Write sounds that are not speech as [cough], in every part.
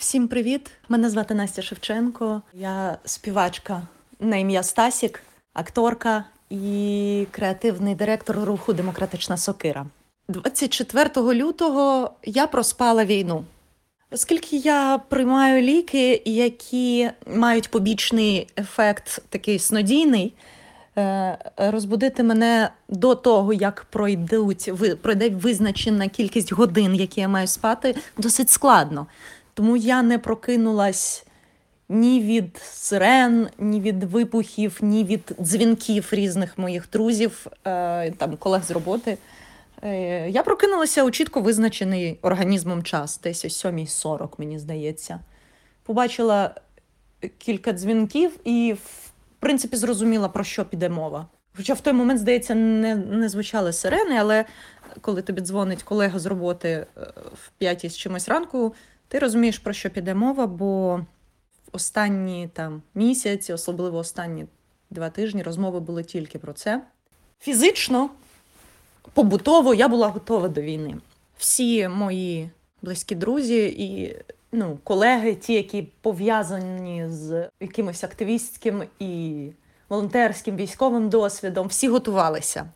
Всім привіт! Мене звати Настя Шевченко. Я співачка на ім'я Стасік, акторка і креативний директор руху Демократична Сокира. 24 лютого я проспала війну. Оскільки я приймаю ліки, які мають побічний ефект такий снодійний, е, розбудити мене до того, як пройдуть, пройде визначена кількість годин, які я маю спати, досить складно. Тому я не прокинулась ні від сирен, ні від вибухів, ні від дзвінків різних моїх друзів, е, там, колег з роботи. Е, Я прокинулася у чітко визначений організмом час, десь о 7.40, мені здається. Побачила кілька дзвінків і, в принципі, зрозуміла, про що піде мова. Хоча в той момент, здається, не, не звучали сирени, але коли тобі дзвонить колега з роботи е, в п'ятій з чимось ранку, ти розумієш, про що піде мова, бо в останні там місяці, особливо останні два тижні, розмови були тільки про це. Фізично, побутово я була готова до війни. Всі мої близькі друзі і ну, колеги, ті, які пов'язані з якимось активістським і волонтерським військовим досвідом, всі готувалися.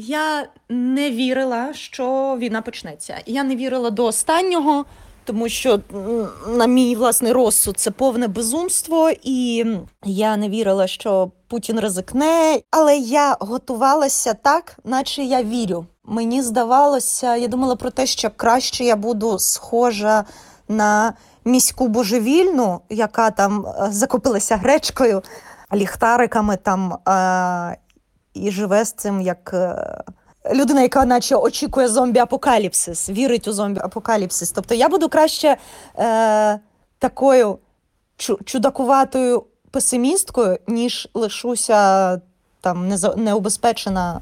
Я не вірила, що війна почнеться. Я не вірила до останнього, тому що, на мій власний розсуд, це повне безумство, і я не вірила, що Путін ризикне. Але я готувалася так, наче я вірю. Мені здавалося, я думала про те, що краще я буду схожа на міську божевільну, яка там е, закупилася гречкою, ліхтариками там. е, і живе з цим як е, людина, яка наче очікує зомбі-апокаліпсис, вірить у зомбі-апокаліпсис. Тобто я буду краще е, такою чудакуватою песимісткою, ніж лишуся там необезпечена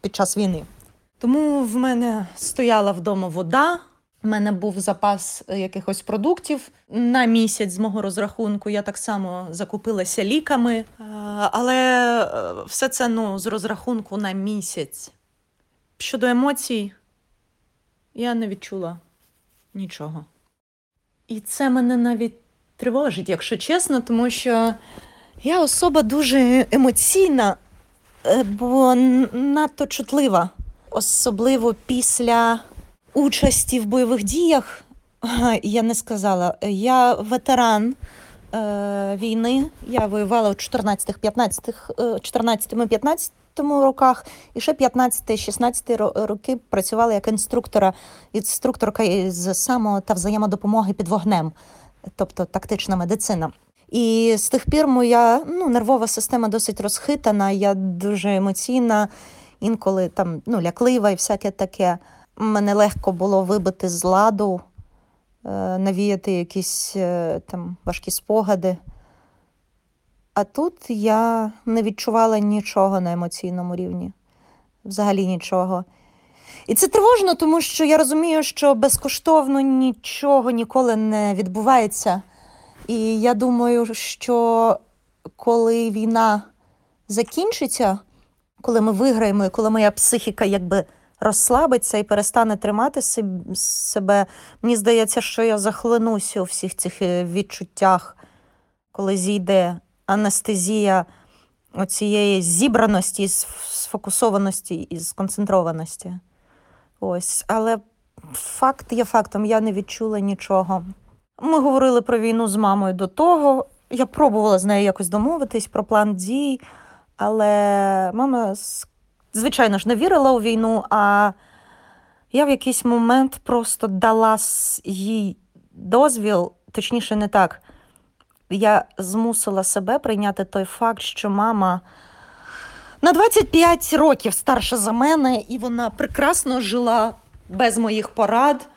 під час війни. Тому в мене стояла вдома вода. У мене був запас е, якихось продуктів на місяць з мого розрахунку. Я так само закупилася ліками, Е, але е, все це ну, з розрахунку на місяць. Щодо емоцій, я не відчула нічого. І це мене навіть тривожить, якщо чесно, тому що я особа дуже емоційна, бо надто чутлива, особливо після участі в бойових діях. Я не сказала. Я ветеран е, війни. Я воювала у 14-15 е, 14-15 роках, і ще 15-16 роки працювала як інструктора, інструкторка із само та взаємодопомоги під вогнем, тобто тактична медицина. І з тих пір моя ну, нервова система досить розхитана, я дуже емоційна, інколи там ну, ляклива і всяке таке. Мене легко було вибити з ладу, е, навіяти якісь е, там важкі спогади. А тут я не відчувала нічого на емоційному рівні, взагалі нічого. І це тривожно, тому що я розумію, що безкоштовно нічого ніколи не відбувається. І я думаю, що коли війна закінчиться, коли ми виграємо, і коли моя психіка якби розслабиться і перестане тримати себе, мені здається, що я захлинуся у всіх цих е, відчуттях, коли зійде анестезія оцієї зібраності, сфокусованості і сконцентрованості. Ось, але факт є фактом, я не відчула нічого. Ми говорили про війну з мамою до того. Я пробувала з нею якось домовитись про план дій, але мама, звичайно ж, не вірила у війну, а я в якийсь момент просто дала їй дозвіл, точніше, не так. Я змусила себе прийняти той факт, що мама на 25 років старша за мене, і вона прекрасно жила без моїх порад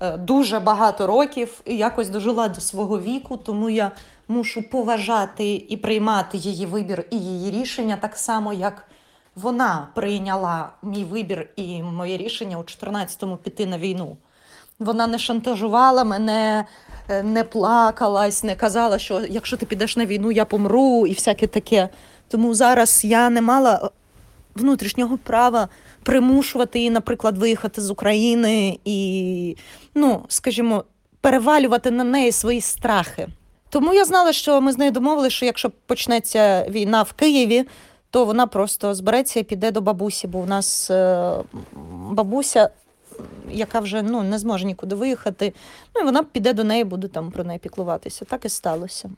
е, дуже багато років і якось дожила до свого віку, тому я мушу поважати і приймати її вибір і її рішення так само, як вона прийняла мій вибір і моє рішення у 14-му піти на війну. Вона не шантажувала мене, е, не плакалась, не казала, що якщо ти підеш на війну, я помру і всяке таке. Тому зараз я не мала е, внутрішнього права примушувати її, наприклад, виїхати з України і, ну, скажімо, перевалювати на неї свої страхи. Тому я знала, що ми з нею домовилися, що якщо почнеться війна в Києві, то вона просто збереться і піде до бабусі, бо у нас е, бабуся, яка вже ну, не зможе нікуди виїхати, ну і вона піде до неї, буде там про неї піклуватися. Так і сталося.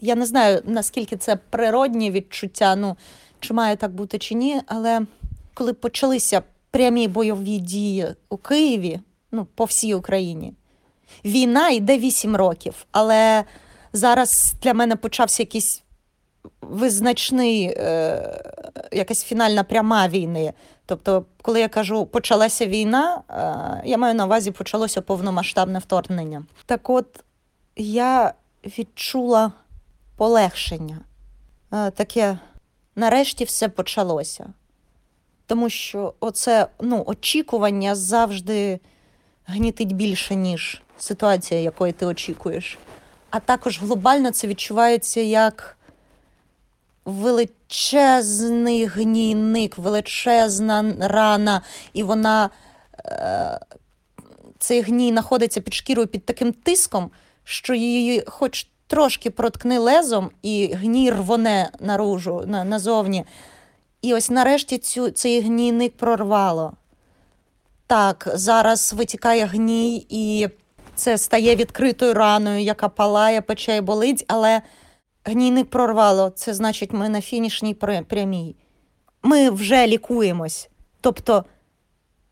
Я не знаю, наскільки це природні відчуття, ну чи має так бути чи ні, але коли почалися прямі бойові дії у Києві, ну, по всій Україні, війна йде 8 років, але зараз для мене почався якийсь визначний, е, якась фінальна пряма війни. Тобто, коли я кажу почалася війна, е, я маю на увазі почалося повномасштабне вторгнення. Так от я відчула полегшення. Е, таке нарешті все почалося. Тому що оце ну, очікування завжди гнітить більше, ніж ситуація, якої ти очікуєш. А також глобально це відчувається як величезний гнійник, величезна рана, і вона е, цей гній знаходиться під шкірою під таким тиском, що її хоч трошки проткни лезом, і гній рвоне наружу, на, назовні. І ось нарешті цю, цей гнійник прорвало. Так, зараз витікає гній, і це стає відкритою раною, яка палає, пече і болить, але гнійник прорвало. Це значить, ми на фінішній прямій. Ми вже лікуємось. Тобто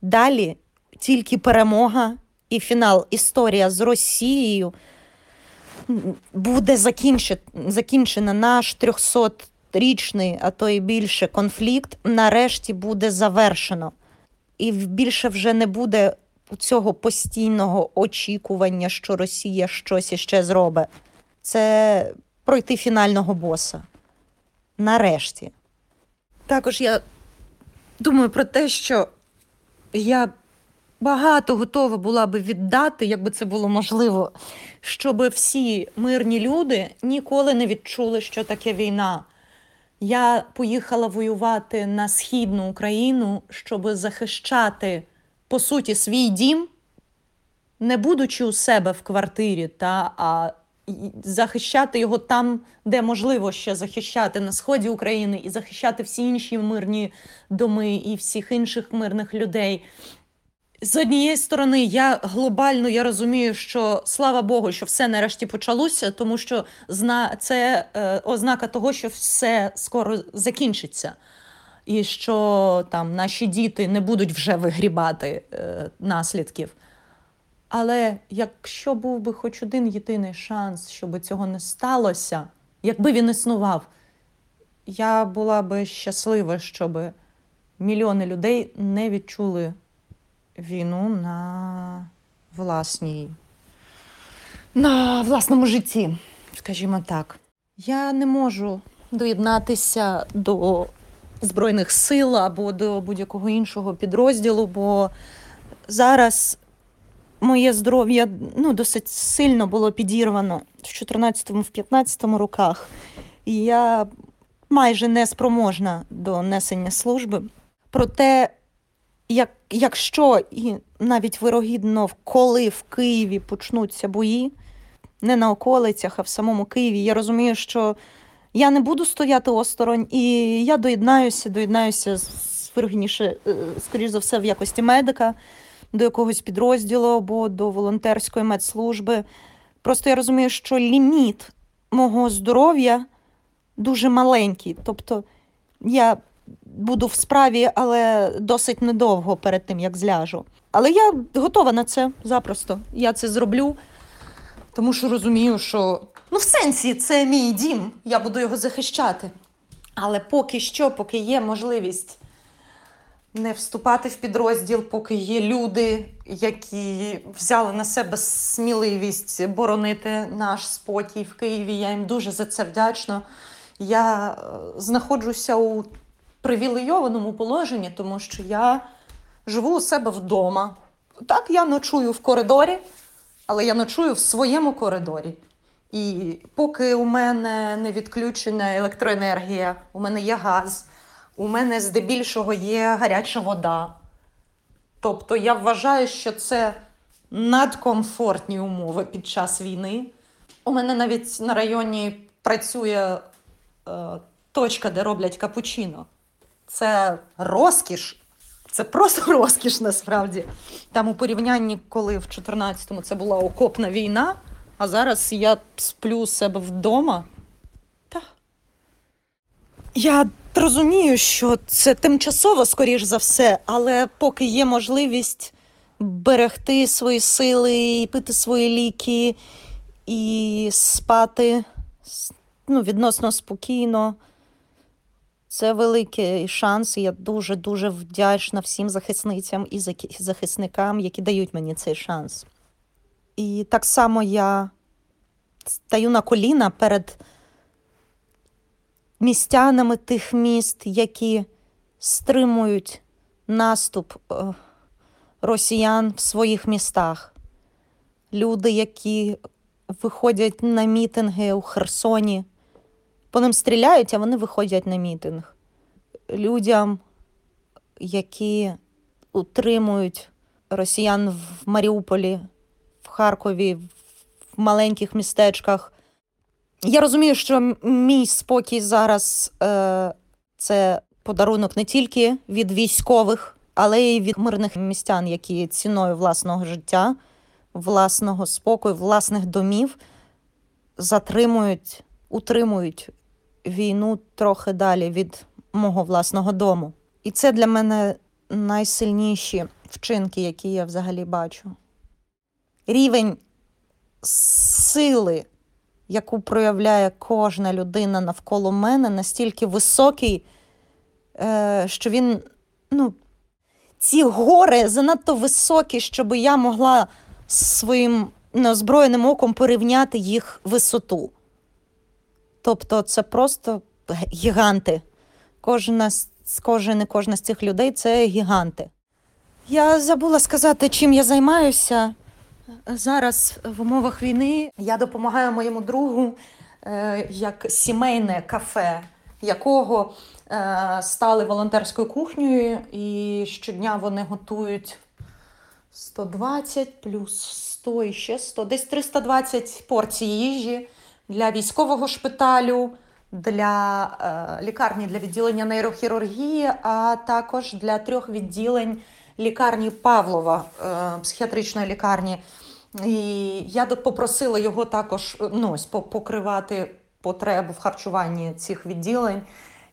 далі тільки перемога і фінал. Історія з Росією буде закінчена наш 300-річний, а то і більше конфлікт. Нарешті буде завершено. І більше вже не буде цього постійного очікування, що Росія щось іще зробить. Це пройти фінального боса. Нарешті. Також я думаю про те, що я багато готова була би віддати, якби це було можливо, щоб всі мирні люди ніколи не відчули, що таке війна. Я поїхала воювати на східну Україну, щоб захищати по суті свій дім, не будучи у себе в квартирі, та а захищати його там, де можливо ще захищати на сході України, і захищати всі інші мирні доми і всіх інших мирних людей. З однієї сторони, я глобально я розумію, що слава Богу, що все нарешті почалося, тому що зна це е, ознака того, що все скоро закінчиться, і що там наші діти не будуть вже вигрібати е, наслідків. Але якщо був би хоч один єдиний шанс, щоб цього не сталося, якби він існував, я була би щаслива, щоб мільйони людей не відчули війну на власній, на власному житті, скажімо так. Я не можу доєднатися до Збройних сил або до будь-якого іншого підрозділу, бо зараз моє здоров'я ну, досить сильно було підірвано в 14-15 роках. І я майже не спроможна до несення служби. Проте, як, якщо і навіть вирогідно, коли в Києві почнуться бої, не на околицях, а в самому Києві, я розумію, що я не буду стояти осторонь, і я доєднаюся, доєднаюся вирогідніше, е, скоріш за все, в якості медика до якогось підрозділу або до волонтерської медслужби. Просто я розумію, що ліміт мого здоров'я дуже маленький. Тобто я буду в справі, але досить недовго перед тим, як зляжу. Але я готова на це запросто. Я це зроблю, тому що розумію, що ну, в сенсі це мій дім, я буду його захищати. Але поки що, поки є можливість не вступати в підрозділ, поки є люди, які взяли на себе сміливість боронити наш спокій в Києві. Я їм дуже за це вдячна. Я е, знаходжуся у привілейованому положенні, тому що я живу у себе вдома. Так, я ночую в коридорі, але я ночую в своєму коридорі. І поки у мене не відключена електроенергія, у мене є газ, у мене здебільшого є гаряча вода. Тобто я вважаю, що це надкомфортні умови під час війни. У мене навіть на районі працює е, точка, де роблять капучино. Це розкіш. Це просто [laughs] розкіш насправді. Там у порівнянні, коли в 14-му це була окопна війна, а зараз я сплю себе вдома. Та. Я розумію, що це тимчасово, скоріш за все, але поки є можливість берегти свої сили, і пити свої ліки і спати ну, відносно спокійно. Це великий шанс, і я дуже дуже вдячна всім захисницям і захисникам, які дають мені цей шанс. І так само я стаю на коліна перед містянами тих міст, які стримують наступ е, росіян в своїх містах. Люди, які виходять на мітинги у Херсоні, по ним стріляють, а вони виходять на мітинг. Людям, які утримують росіян в Маріуполі, в Харкові, в маленьких містечках. Я розумію, що мій спокій зараз е, це подарунок не тільки від військових, але й від мирних містян, які ціною власного життя, власного спокою, власних домів затримують, утримують війну трохи далі від мого власного дому. І це для мене найсильніші вчинки, які я взагалі бачу. Рівень сили, яку проявляє кожна людина навколо мене, настільки високий, е, що він, ну, ці гори занадто високі, щоб я могла своїм неозброєним оком порівняти їх висоту. Тобто це просто гіганти. Кожна, кожен і кожна з цих людей це гіганти. Я забула сказати, чим я займаюся. Зараз в умовах війни я допомагаю моєму другу е, як сімейне кафе, якого е, стали волонтерською кухнею, і щодня вони готують 120 плюс 100 і ще 100, десь 320 порцій їжі для військового шпиталю, для е, лікарні для відділення нейрохірургії, а також для трьох відділень лікарні Павлова, психіатричної лікарні. І я попросила його також е, ну, по- покривати потребу в харчуванні цих відділень.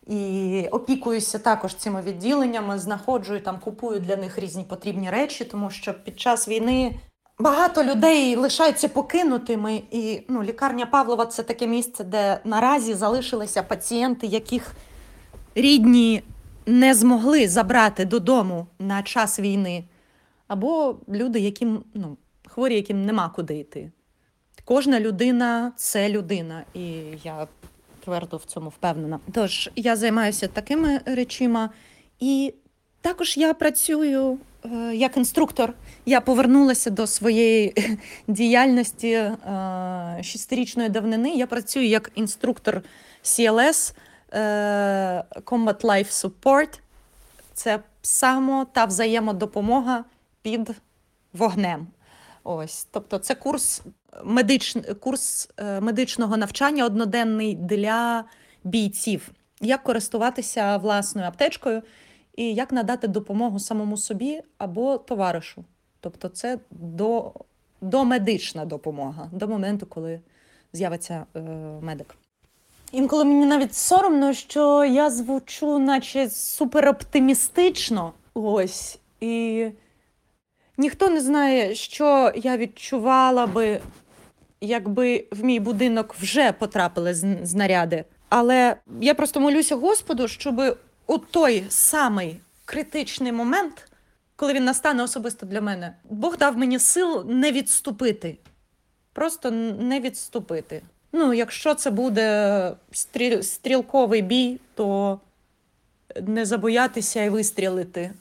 І опікуюся також цими відділеннями, знаходжу і там купую для них різні потрібні речі, тому що під час війни багато людей лишаються покинутими. І ну, лікарня Павлова це таке місце, де наразі залишилися пацієнти, яких рідні не змогли забрати додому на час війни, або люди, яким ну, хворі, яким нема куди йти. Кожна людина це людина, і я твердо в цьому впевнена. Тож я займаюся такими речима, і також я працюю е, як інструктор. Я повернулася до своєї [laughs] діяльності е, шестирічної давнини. Я працюю як інструктор CLS е, Combat Life Support. Це само та взаємодопомога під вогнем. Ось, тобто, це курс, медич, курс е, медичного навчання одноденний для бійців. Як користуватися власною аптечкою і як надати допомогу самому собі або товаришу. Тобто, це до, домедична допомога до моменту, коли з'явиться е, медик. Інколи мені навіть соромно, що я звучу, наче супероптимістично. Ось. І ніхто не знає, що я відчувала би, якби в мій будинок вже потрапили знаряди. Але я просто молюся Господу, щоб у той самий критичний момент, коли він настане особисто для мене, Бог дав мені сил не відступити. Просто не відступити. Ну, якщо це буде стріл, стрілковий бій, то не забоятися і вистрілити.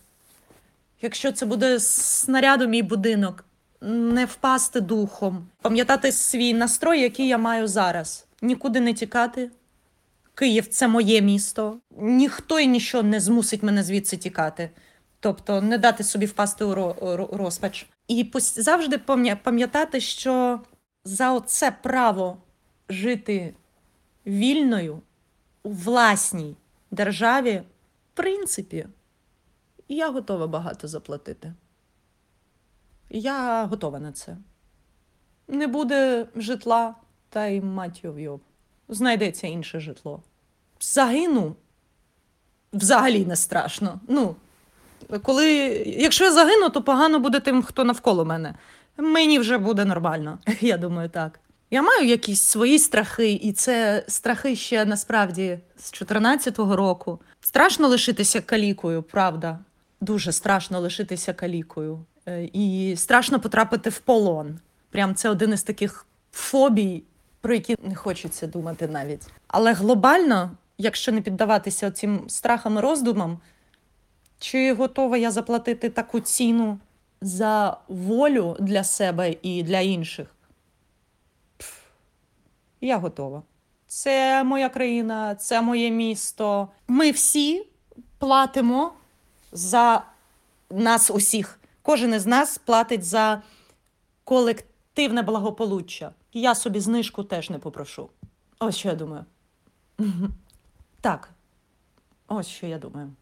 Якщо це буде снаряд у мій будинок, не впасти духом, пам'ятати свій настрой, який я маю зараз. Нікуди не тікати. Київ це моє місто. Ніхто і ніщо не змусить мене звідси тікати. Тобто не дати собі впасти у ро- ро- розпач. І завжди пам'ятати, що за оце право жити вільною у власній державі, в принципі, я готова багато заплатити. Я готова на це. Не буде житла, та й мать вйоб. Знайдеться інше житло. Загину взагалі не страшно. Ну, коли, якщо я загину, то погано буде тим, хто навколо мене. Мені вже буде нормально. [laughs] Я думаю, так. Я маю якісь свої страхи, і це страхи ще насправді з 14-го року. Страшно лишитися калікою, правда. Дуже страшно лишитися калікою. Е, І страшно потрапити в полон. Прям це один із таких фобій, про які не хочеться думати навіть. Але глобально, якщо не піддаватися цим страхам і роздумам, чи готова я заплатити таку ціну за волю для себе і для інших? Пф, я готова. Це моя країна, це моє місто. Ми всі платимо за нас усіх. Кожен із нас платить за колективне благополуччя. Я собі знижку теж не попрошу. Ось що я думаю. [laughs] Так, ось що я думаю.